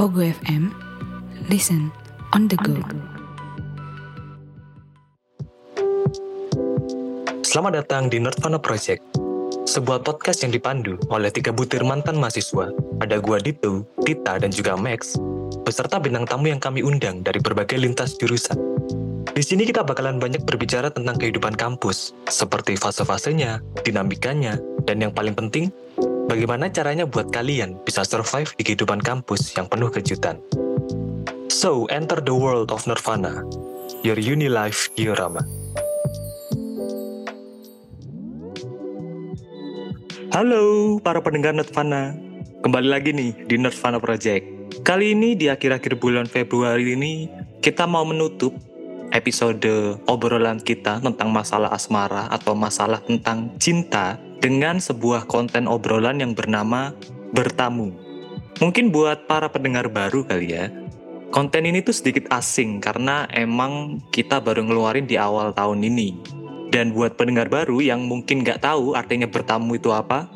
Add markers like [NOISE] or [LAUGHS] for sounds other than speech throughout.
Pogo FM, listen on the go. Selamat datang di Nerdvana Project, sebuah podcast yang dipandu oleh tiga butir mantan mahasiswa. Ada gua Dito, Tita, dan juga Max, beserta bintang tamu yang kami undang dari berbagai lintas jurusan. Di sini kita bakalan banyak berbicara tentang kehidupan kampus, seperti fase-fasenya, dinamikanya, dan yang paling penting, bagaimana caranya buat kalian bisa survive di kehidupan kampus yang penuh kejutan. So, enter the world of Nirvana, your uni life diorama. Halo para pendengar Nirvana, kembali lagi nih di Nirvana Project. Kali ini di akhir-akhir bulan Februari ini kita mau menutup episode obrolan kita tentang masalah asmara atau masalah tentang cinta dengan sebuah konten obrolan yang bernama Bertamu. Mungkin buat para pendengar baru kali ya, konten ini tuh sedikit asing karena emang kita baru ngeluarin di awal tahun ini. Dan buat pendengar baru yang mungkin nggak tahu artinya bertamu itu apa,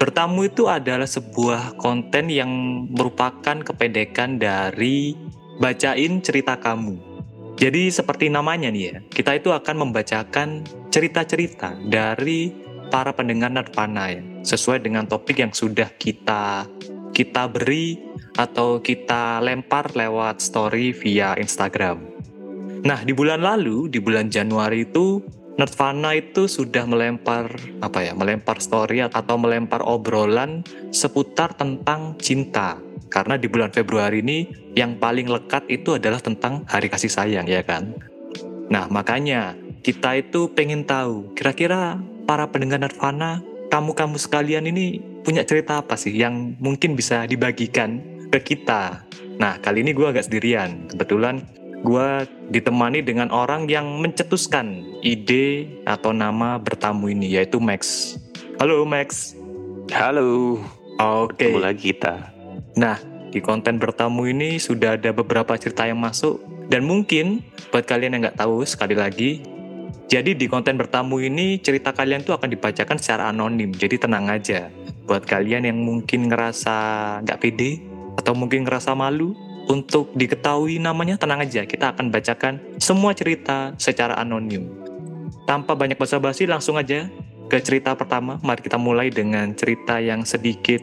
bertamu itu adalah sebuah konten yang merupakan kependekan dari bacain cerita kamu. Jadi seperti namanya nih ya, kita itu akan membacakan cerita-cerita dari para pendengar Nirvana ya, sesuai dengan topik yang sudah kita kita beri atau kita lempar lewat story via Instagram. Nah, di bulan lalu, di bulan Januari itu Nirvana itu sudah melempar apa ya, melempar story atau melempar obrolan seputar tentang cinta. Karena di bulan Februari ini yang paling lekat itu adalah tentang hari kasih sayang ya kan. Nah makanya kita itu pengen tahu kira-kira para pendengar Nirvana, kamu-kamu sekalian ini punya cerita apa sih yang mungkin bisa dibagikan ke kita. Nah kali ini gue agak sendirian, kebetulan gue ditemani dengan orang yang mencetuskan ide atau nama bertamu ini yaitu Max. Halo Max. Halo. Oke. Ketemu lagi kita. Nah, di konten bertamu ini sudah ada beberapa cerita yang masuk dan mungkin buat kalian yang nggak tahu sekali lagi jadi di konten bertamu ini cerita kalian tuh akan dibacakan secara anonim jadi tenang aja buat kalian yang mungkin ngerasa nggak pede atau mungkin ngerasa malu untuk diketahui namanya tenang aja, kita akan bacakan semua cerita secara anonim. Tanpa banyak basa-basi langsung aja ke cerita pertama. Mari kita mulai dengan cerita yang sedikit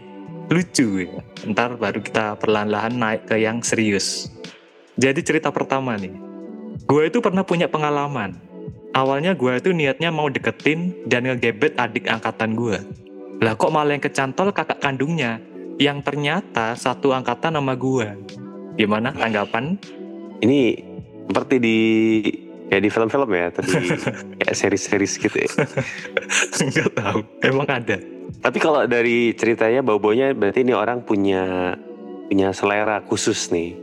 lucu ya. Ntar baru kita perlahan-lahan naik ke yang serius. Jadi cerita pertama nih. Gue itu pernah punya pengalaman. Awalnya gue itu niatnya mau deketin dan ngegebet adik angkatan gue. Lah kok malah yang kecantol kakak kandungnya yang ternyata satu angkatan sama gue. Gimana tanggapan? Ini seperti di ya di film-film ya, tapi [LAUGHS] kayak series-series gitu ya. Enggak tahu, emang ada. Tapi kalau dari ceritanya bau-baunya berarti ini orang punya punya selera khusus nih.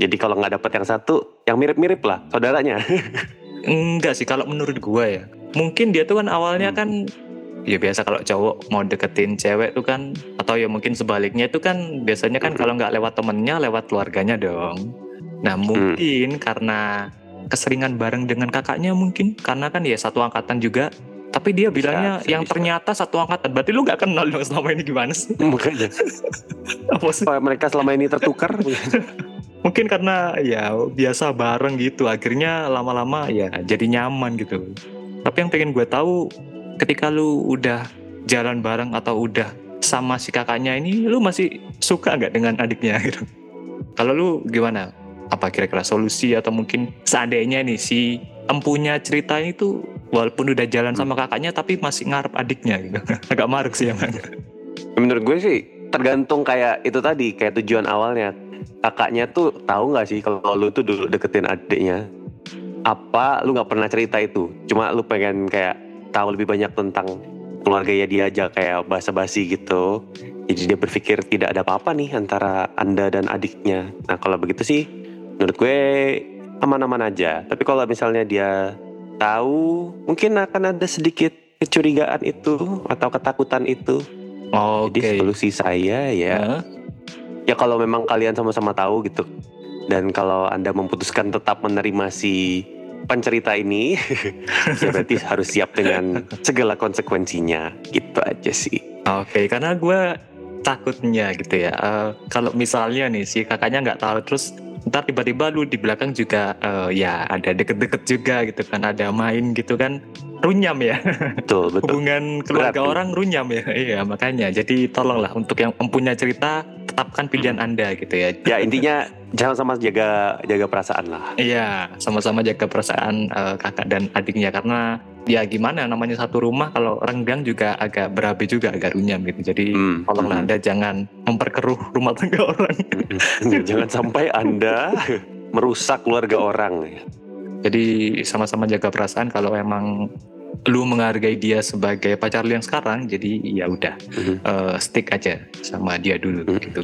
Jadi kalau nggak dapet yang satu, yang mirip-mirip lah saudaranya. [LAUGHS] Enggak sih, kalau menurut gue ya. Mungkin dia tuh kan awalnya kan ya biasa kalau cowok mau deketin cewek tuh kan atau ya mungkin sebaliknya itu kan biasanya kan kalau nggak lewat temennya lewat keluarganya dong nah mungkin hmm. karena keseringan bareng dengan kakaknya mungkin karena kan ya satu angkatan juga tapi dia bilangnya bisa, yang bisa. ternyata satu angkatan. Berarti lu nggak kenal dong selama ini gimana [LAUGHS] sih makanya. Apa sih? Mereka selama ini tertukar? [LAUGHS] Mungkin karena ya biasa bareng gitu. Akhirnya lama-lama ya jadi nyaman gitu. Tapi yang pengen gue tahu ketika lu udah jalan bareng atau udah sama si kakaknya ini lu masih suka nggak dengan adiknya gitu? Kalau lu gimana? Apa kira-kira solusi atau mungkin seandainya nih si empunya cerita ini tuh walaupun udah jalan sama kakaknya tapi masih ngarep adiknya gitu [LAUGHS] agak maruk sih yang menurut gue sih tergantung kayak itu tadi kayak tujuan awalnya kakaknya tuh tahu nggak sih kalau lu tuh dulu deketin adiknya apa lu nggak pernah cerita itu cuma lu pengen kayak tahu lebih banyak tentang keluarga ya dia aja kayak basa-basi gitu. Jadi dia berpikir tidak ada apa-apa nih antara Anda dan adiknya. Nah kalau begitu sih menurut gue aman-aman aja. Tapi kalau misalnya dia tahu mungkin akan ada sedikit kecurigaan itu atau ketakutan itu. Oh, Jadi okay. solusi saya ya, huh? ya kalau memang kalian sama-sama tahu gitu, dan kalau anda memutuskan tetap menerima si pencerita ini [LAUGHS] ya berarti harus siap dengan segala konsekuensinya gitu aja sih oke okay, karena gue takutnya gitu ya. eh, kalau misalnya nih si kakaknya nggak tahu terus ntar tiba-tiba lu di belakang juga eh, ya ada deket-deket juga gitu kan, ada main gitu kan, runyam ya. betul betul Hubungan keluarga Berat orang runyam ya. [LAUGHS] Iya makanya. Jadi tolonglah untuk yang mempunyai cerita tetapkan pilihan anda gitu ya. ya intinya jangan sama jaga jaga perasaan lah Iya, sama-sama jaga perasaan eh, kakak dan adiknya karena ya gimana namanya satu rumah kalau renggang juga agak berabe juga agak runyam gitu. Jadi Hmm, tolonglah hmm. anda jangan memperkeruh rumah tangga [LAUGHS] orang. jangan sampai anda merusak keluarga orang Jadi sama-sama jaga perasaan kalau emang lu menghargai dia sebagai pacar lu yang sekarang, jadi ya udah Mhm. eh, stick aja sama dia dulu Hmm. gitu.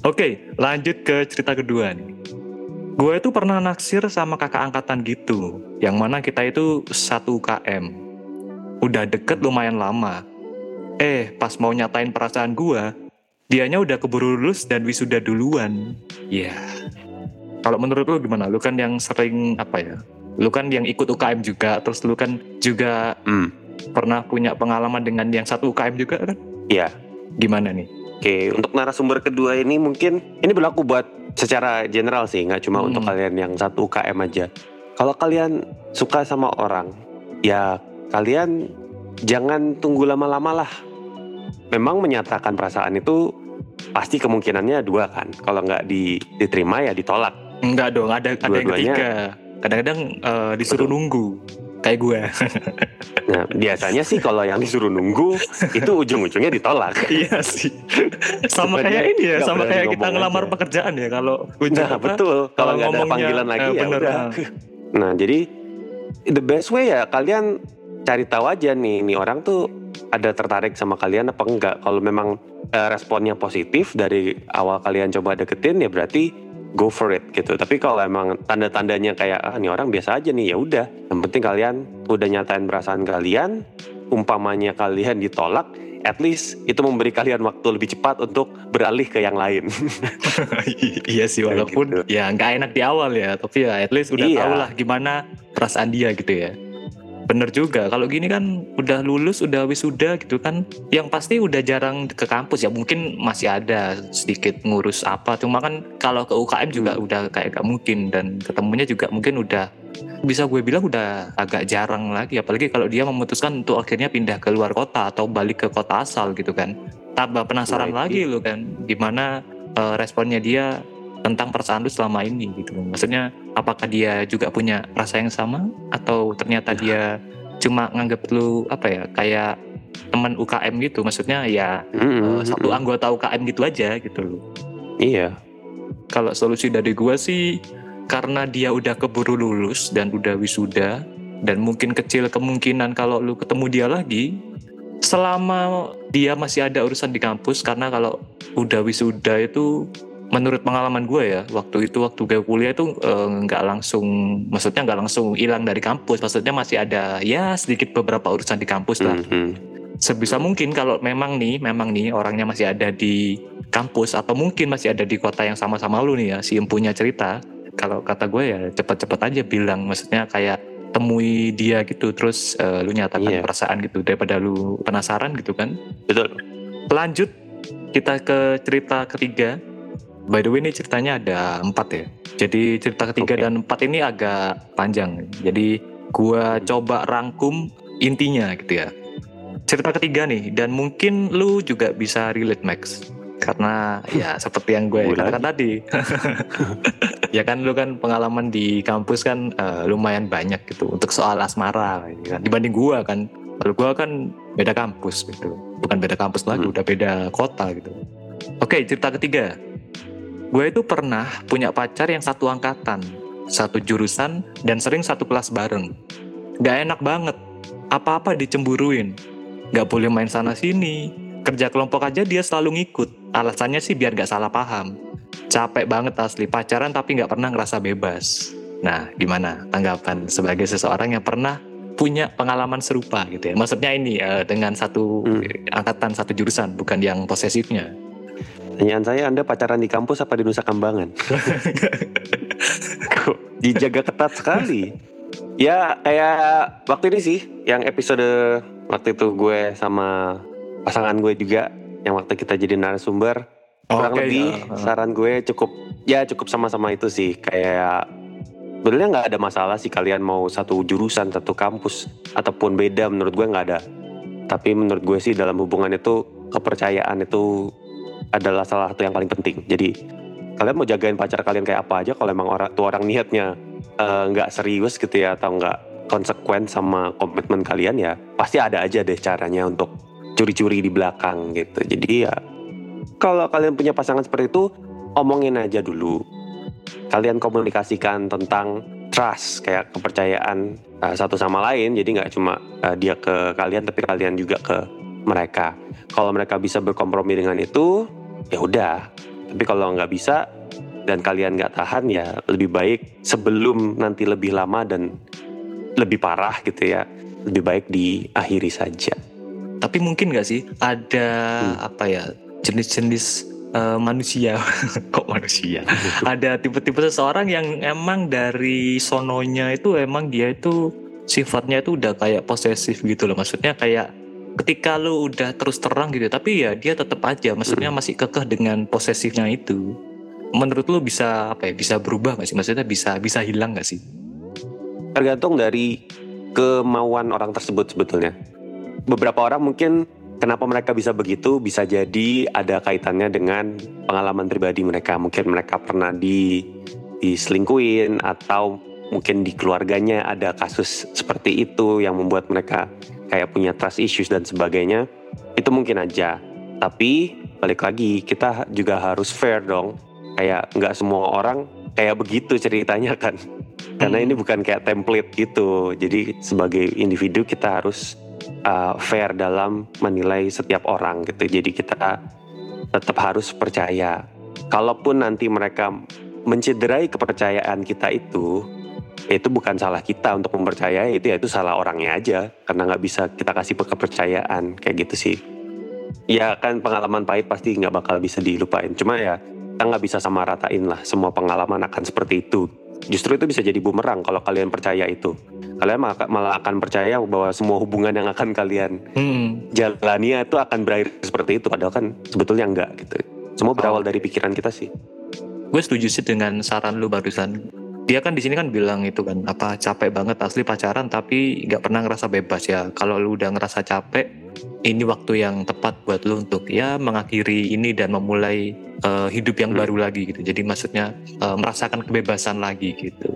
Oke, lanjut ke cerita kedua nih. Gue itu pernah naksir sama kakak angkatan gitu, yang mana kita itu satu KM. Udah deket lumayan lama. Eh, pas mau nyatain perasaan gue, dianya udah keburu lulus dan wisuda duluan. Ya. Kalau menurut lu gimana? Lu kan yang sering apa ya? Lu kan yang ikut UKM juga, terus lu kan juga Hmm. pernah punya pengalaman dengan yang satu UKM juga kan? Iya. Gimana nih? Oke, untuk narasumber kedua ini mungkin ini berlaku buat secara general sih, nggak cuma Hmm. untuk kalian yang satu UKM aja. Kalau kalian suka sama orang, ya kalian jangan tunggu lama-lama lah. Memang menyatakan perasaan itu pasti kemungkinannya dua kan. Kalau nggak di- diterima ya ditolak. Enggak dong, ada ada yang ketiga. Kadang-kadang eh, disuruh Betul. nunggu. Kayak gue. Nah, biasanya sih kalau yang disuruh nunggu itu ujung-ujungnya ditolak. iya sih. sama Sebenarnya kayak ini ya, sama kayak kita ngelamar aja. pekerjaan ya. Kalau ujung Nah, apa, betul. Kalau nggak ada panggilan lagi eh, ya bener, udah. ah. Nah, jadi the best way ya kalian cari tahu aja nih, nih orang tuh ada tertarik sama kalian apa enggak. Kalau memang eh, responnya positif dari awal kalian coba deketin ya berarti go for it gitu. Tapi kalau emang tanda-tandanya kayak ah nih orang biasa aja nih ya udah. Yang penting kalian udah nyatain perasaan kalian, umpamanya kalian ditolak, at least itu memberi kalian waktu lebih cepat untuk beralih ke yang lain. [LAUGHS] iya sih walaupun gitu. ya nggak enak di awal ya, tapi ya at least udah Iya. tahu lah gimana perasaan dia gitu ya. Bener juga, kalau gini kan udah lulus, udah wisuda gitu kan, yang pasti udah jarang ke kampus. Ya mungkin masih ada sedikit ngurus apa, cuma kan kalau ke UKM juga Hmm. udah kayak gak mungkin. Dan ketemunya juga mungkin udah bisa gue bilang udah agak jarang lagi. Apalagi kalau dia memutuskan untuk akhirnya pindah ke luar kota atau balik ke kota asal gitu kan. Tambah penasaran Nah, lagi lo kan gimana eh, responnya dia tentang perasaan lu selama ini gitu. Maksudnya apakah dia juga punya rasa yang sama? Atau ternyata dia cuma nganggap lu apa ya kayak teman UKM gitu? Maksudnya ya eh, Mm-mm, satu anggota UKM gitu aja gitu loh. Iya. kalau solusi dari gua sih karena dia udah keburu lulus dan udah wisuda dan mungkin kecil kemungkinan kalau lu ketemu dia lagi selama dia masih ada urusan di kampus karena kalau udah wisuda itu menurut pengalaman gue ya waktu itu waktu gue kuliah itu eh, nggak langsung maksudnya nggak langsung hilang dari kampus maksudnya masih ada ya sedikit beberapa urusan di kampus lah Mhm. sebisa mungkin kalau memang nih memang nih orangnya masih ada di kampus atau mungkin masih ada di kota yang sama-sama lu nih ya si empunya cerita kalau kata gue ya cepat-cepat aja bilang maksudnya kayak temui dia gitu terus eh, lu nyatakan Iya. perasaan gitu daripada lu penasaran gitu kan Betul. lanjut kita ke cerita ketiga by the way ini ceritanya ada empat ya. Jadi cerita ketiga Oke. dan empat ini agak panjang. Jadi gua coba rangkum intinya gitu ya. Cerita ketiga nih dan mungkin lu juga bisa relate Max. Karena ya [LAUGHS] seperti yang gue katakan tadi. [LAUGHS] Ya kan lu kan pengalaman di kampus kan eh, lumayan banyak gitu untuk soal asmara gitu kan. dibanding gua kan. Kalau gua kan beda kampus gitu. Bukan beda kampus lagi Hmm. udah beda kota gitu. Oke cerita ketiga gue itu pernah punya pacar yang satu angkatan satu jurusan dan sering satu kelas bareng. Gak enak banget apa-apa dicemburuin. Gak boleh main sana sini kerja kelompok aja dia selalu ngikut. Alasannya sih biar gak salah paham. Capek banget asli pacaran tapi nggak pernah ngerasa bebas. Nah gimana tanggapan sebagai seseorang yang pernah punya pengalaman serupa gitu ya? Maksudnya ini eh, dengan satu Hmm. angkatan satu jurusan bukan yang posesifnya Pertanyaan saya, Anda pacaran di kampus apa di Nusa Kambangan? [LAUGHS] Kok dijaga ketat sekali. Ya kayak waktu ini sih, yang episode waktu itu gue sama pasangan gue juga yang waktu kita jadi narasumber kurang Oke, lebih ya. saran gue cukup ya cukup sama-sama itu sih kayak sebenarnya nggak ada masalah sih kalian mau satu jurusan satu kampus ataupun beda menurut gue nggak ada tapi menurut gue sih dalam hubungan itu kepercayaan itu adalah salah satu yang paling penting. Jadi kalian mau jagain pacar kalian kayak apa aja kalau emang orang tuh orang niatnya eh, nggak serius gitu ya atau nggak konsekuen sama komitmen kalian ya pasti ada aja deh caranya untuk curi-curi di belakang gitu. Jadi ya kalau kalian punya pasangan seperti itu omongin aja dulu. Kalian komunikasikan tentang trust kayak kepercayaan uh, satu sama lain. Jadi nggak cuma uh, dia ke kalian tapi kalian juga ke mereka. Kalau mereka bisa berkompromi dengan itu ya udah tapi kalau nggak bisa dan kalian nggak tahan ya lebih baik sebelum nanti lebih lama dan lebih parah gitu ya lebih baik diakhiri saja. Tapi mungkin nggak sih ada apa ya jenis-jenis eh, manusia? [LAUGHS] Kok manusia? [LAUGHS] Ada tipe-tipe seseorang yang emang dari sononya itu emang dia itu sifatnya itu udah kayak posesif gitu loh. Maksudnya kayak ketika lu udah terus terang gitu tapi ya dia tetap aja maksudnya masih kekeh dengan posesifnya itu menurut lu bisa apa ya bisa berubah gak sih maksudnya bisa bisa hilang gak sih tergantung dari kemauan orang tersebut sebetulnya. Beberapa orang mungkin kenapa mereka bisa begitu bisa jadi ada kaitannya dengan pengalaman pribadi mereka. Mungkin mereka pernah di diselingkuin atau mungkin di keluarganya ada kasus seperti itu yang membuat mereka kayak punya trust issues dan sebagainya. Itu mungkin aja. Tapi balik lagi kita juga harus fair dong. Kayak nggak semua orang kayak begitu ceritanya kan. Karena Hmm. ini bukan kayak template gitu. Jadi sebagai individu kita harus uh, fair dalam menilai setiap orang gitu. Jadi kita tetap harus percaya. Kalaupun nanti mereka mencederai kepercayaan kita itu, itu bukan salah kita untuk mempercayai itu ya itu salah orangnya aja karena nggak bisa kita kasih kepercayaan kayak gitu sih. Ya kan pengalaman pahit pasti nggak bakal bisa dilupain. Cuma ya kita nggak bisa sama ratain lah semua pengalaman akan seperti itu. Justru itu bisa jadi bumerang kalau kalian percaya itu. Kalian malah akan percaya bahwa semua hubungan yang akan kalian hmm. jalani itu akan berakhir seperti itu. Padahal kan sebetulnya enggak gitu. Semua berawal dari pikiran kita sih. gue setuju sih dengan saran lu barusan dia kan di sini kan bilang itu kan apa capek banget asli pacaran tapi nggak pernah ngerasa bebas ya kalau lu udah ngerasa capek ini waktu yang tepat buat lu untuk ya mengakhiri ini dan memulai eh, hidup yang Hmm. baru lagi gitu jadi maksudnya eh, merasakan kebebasan lagi gitu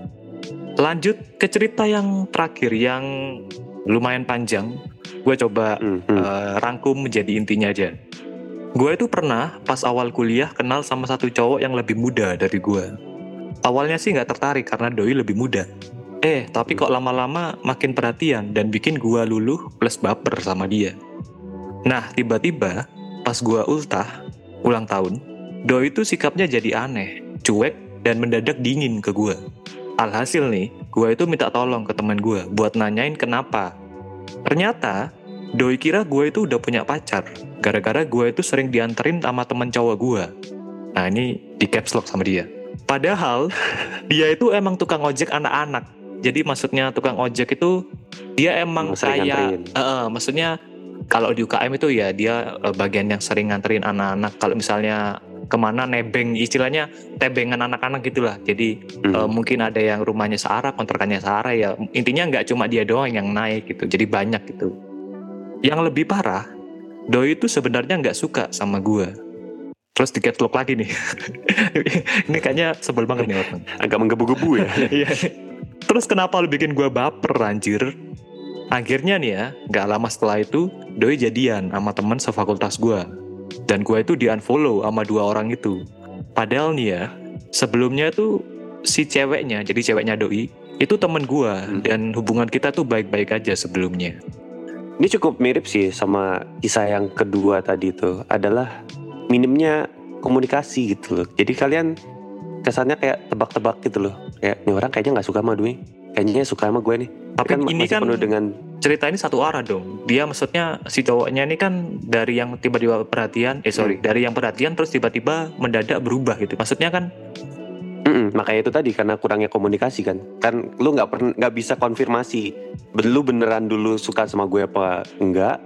lanjut ke cerita yang terakhir yang lumayan panjang gue coba Hmm, eh, rangkum menjadi intinya aja. Gue itu pernah pas awal kuliah kenal sama satu cowok yang lebih muda dari gue. Awalnya sih nggak tertarik karena doi lebih muda. Eh, tapi kok lama-lama makin perhatian dan bikin gue luluh plus baper sama dia. Nah, tiba-tiba pas gue ultah, ulang tahun, doi itu sikapnya jadi aneh, cuek, dan mendadak dingin ke gue. Alhasil nih, gue itu minta tolong ke temen gue buat nanyain kenapa. Ternyata, doi kira gue itu udah punya pacar, gara-gara gue itu sering dianterin sama temen cowok gue. Nah ini di caps lock sama dia. Padahal, dia itu emang tukang ojek anak-anak. Jadi maksudnya tukang ojek itu, dia emang kayak, eh, maksudnya kalau di UKM itu ya dia eh, bagian yang sering nganterin anak-anak. Kalau misalnya ke mana nebeng, istilahnya tebengan anak-anak gitulah. Jadi Hmm. Eh, mungkin ada yang rumahnya searah, kontrakannya searah ya. Intinya nggak cuma dia doang yang naik gitu. Jadi banyak gitu. Yang lebih parah, Doi itu sebenarnya nggak suka sama gue. Terus di lock lagi nih. [LAUGHS] Ini kayaknya sebel banget nih orang. Agak menggebu-gebu ya. [LAUGHS] Iya. Terus kenapa lu bikin gue baper anjir? Akhirnya nih ya, nggak lama setelah itu, Doi jadian sama teman sefakultas gue. Dan gue itu di unfollow sama dua orang itu. Padahal nih ya, sebelumnya tuh si ceweknya, jadi ceweknya Doi, itu temen gue. Dan hubungan kita tuh baik-baik aja sebelumnya. Ini cukup mirip sih sama kisah yang kedua tadi itu adalah minimnya komunikasi gitu loh. Jadi kalian kesannya kayak tebak-tebak gitu loh. Kayak ini orang kayaknya nggak suka sama Dwi. Kayaknya suka sama gue nih. Tapi kan ini kan penuh dengan cerita ini satu arah dong. Dia maksudnya si cowoknya ini kan dari yang tiba-tiba perhatian, eh sorry, dari yang perhatian terus tiba-tiba mendadak berubah gitu. Maksudnya kan Mm-mm, makanya itu tadi karena kurangnya komunikasi kan. Kan lu nggak pernah nggak bisa konfirmasi. Lu beneran dulu suka sama gue apa enggak?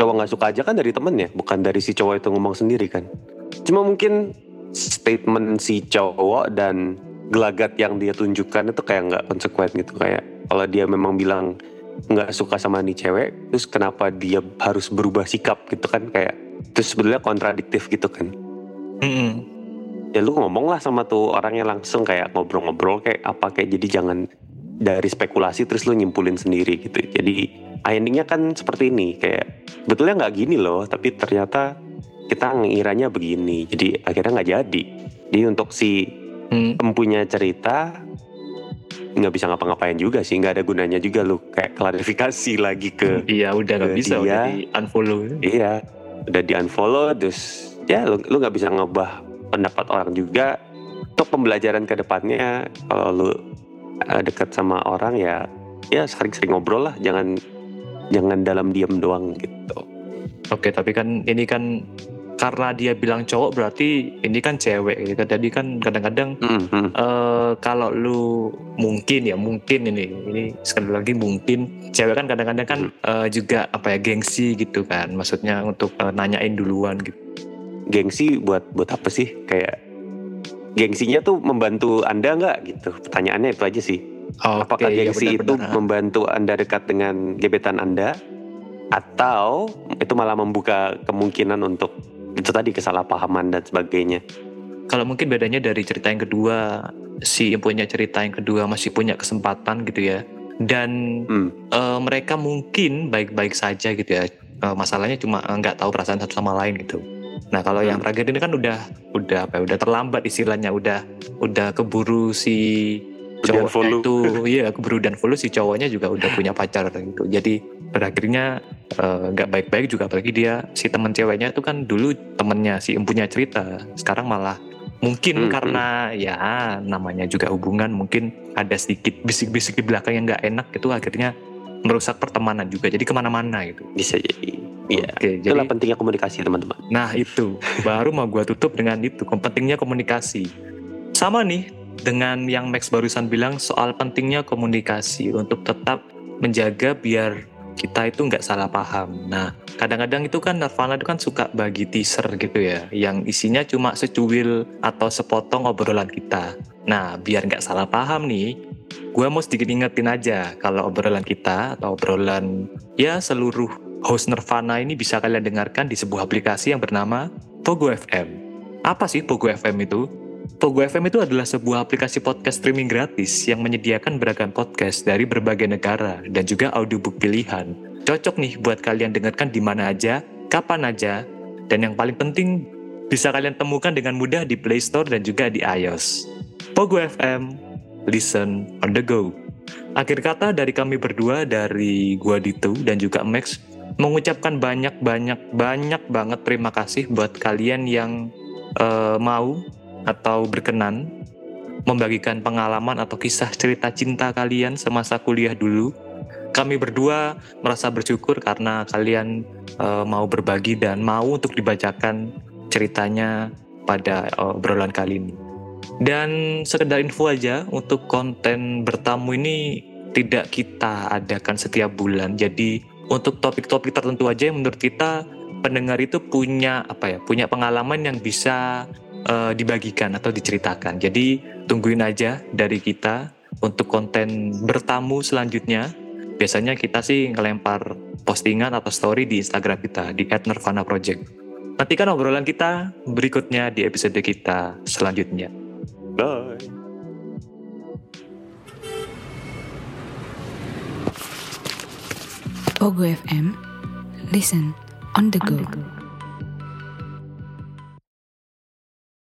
Cowok nggak suka aja kan dari temennya, bukan dari si cowok itu ngomong sendiri kan. Cuma mungkin statement si cowok dan gelagat yang dia tunjukkan itu kayak nggak konsekuen gitu kayak kalau dia memang bilang nggak suka sama nih cewek terus kenapa dia harus berubah sikap gitu kan kayak terus sebenarnya kontradiktif gitu kan Mm-mm. ya lu ngomong lah sama tuh orangnya langsung kayak ngobrol-ngobrol kayak apa kayak jadi jangan dari spekulasi terus lu nyimpulin sendiri gitu jadi endingnya kan seperti ini kayak betulnya nggak gini loh tapi ternyata kita ngiranya begini jadi akhirnya nggak jadi jadi untuk si Mm. empunya cerita nggak bisa ngapa-ngapain juga sih nggak ada gunanya juga lu kayak klarifikasi lagi ke Iya udah nggak bisa dia. udah di unfollow. iya udah di unfollow terus ya lu lu nggak bisa ngubah pendapat orang juga untuk pembelajaran ke depannya kalau lu eh, deket sama orang ya ya sering-sering ngobrol lah jangan jangan dalam diam doang gitu. Oke tapi kan ini kan karena dia bilang cowok berarti ini kan cewek gitu. Jadi kan kadang-kadang Mm, mm. eh kalau lu mungkin ya mungkin ini ini sekali lagi mungkin cewek kan kadang-kadang kan eh, juga apa ya gengsi gitu kan. Maksudnya untuk eh, nanyain duluan gitu. Gengsi buat buat apa sih? Kayak gengsinya tuh membantu anda nggak? Gitu. Pertanyaannya itu aja sih. Apakah ya gengsi itu benar-benar. membantu anda dekat dengan gebetan anda? Atau itu malah membuka kemungkinan untuk itu tadi kesalahpahaman dan sebagainya? Kalau mungkin bedanya dari cerita yang kedua si yang punya cerita yang kedua masih punya kesempatan gitu ya. Dan Hmm. eh, mereka mungkin baik-baik saja gitu ya. Eh, masalahnya cuma eh, nggak tahu perasaan satu sama lain gitu nah kalau yang Hmm. terakhir ini kan udah udah apa ya udah terlambat istilahnya udah udah keburu si cowoknya follow. itu [LAUGHS] iya keburu dan follow si cowoknya juga udah [LAUGHS] punya pacar gitu jadi pada akhirnya eh, nggak baik-baik juga apalagi dia si teman ceweknya itu kan dulu temennya si empunya cerita sekarang malah mungkin Hmm, karena ya namanya juga hubungan mungkin ada sedikit bisik-bisik di belakang yang nggak enak itu akhirnya merusak pertemanan juga jadi ke mana-mana gitu bisa jadi Iya. oke jadi Itulah pentingnya komunikasi teman-teman. Nah itu baru mau gua tutup dengan itu pentingnya komunikasi. Sama nih dengan yang Max barusan bilang soal pentingnya komunikasi untuk tetap menjaga biar kita itu nggak salah paham. Nah kadang-kadang itu kan Nirvana itu kan suka bagi teaser gitu ya, yang isinya cuma secuil atau sepotong obrolan kita. Nah biar nggak salah paham nih, gue mau sedikit ingetin aja kalau obrolan kita atau obrolan ya seluruh host Nirvana ini bisa kalian dengarkan di sebuah aplikasi yang bernama Pogo FM. Apa sih Pogo FM itu? Pogo FM itu adalah sebuah aplikasi podcast streaming gratis yang menyediakan beragam podcast dari berbagai negara dan juga audiobook pilihan. Cocok nih buat kalian dengarkan di mana aja, kapan aja, dan yang paling penting bisa kalian temukan dengan mudah di Play Store dan juga di iOS. Pogo FM, listen on the go. Akhir kata dari kami berdua, dari gua Dito dan juga Max, mengucapkan banyak-banyak banyak banget terima kasih buat kalian yang eh, mau atau berkenan membagikan pengalaman atau kisah cerita cinta kalian semasa kuliah dulu. Kami berdua merasa bersyukur karena kalian eh, mau berbagi dan mau untuk dibacakan ceritanya pada eh, obrolan kali ini. Dan sekedar info aja untuk konten bertamu ini tidak kita adakan setiap bulan. Jadi untuk topik-topik tertentu aja yang menurut kita pendengar itu punya apa ya punya pengalaman yang bisa eh, dibagikan atau diceritakan. Jadi tungguin aja dari kita untuk konten bertamu selanjutnya. Biasanya kita sih ngelempar postingan atau story di Instagram kita di @nirvana_project. Nantikan obrolan kita berikutnya di episode kita selanjutnya Bye. Pogo FM. Listen on the go.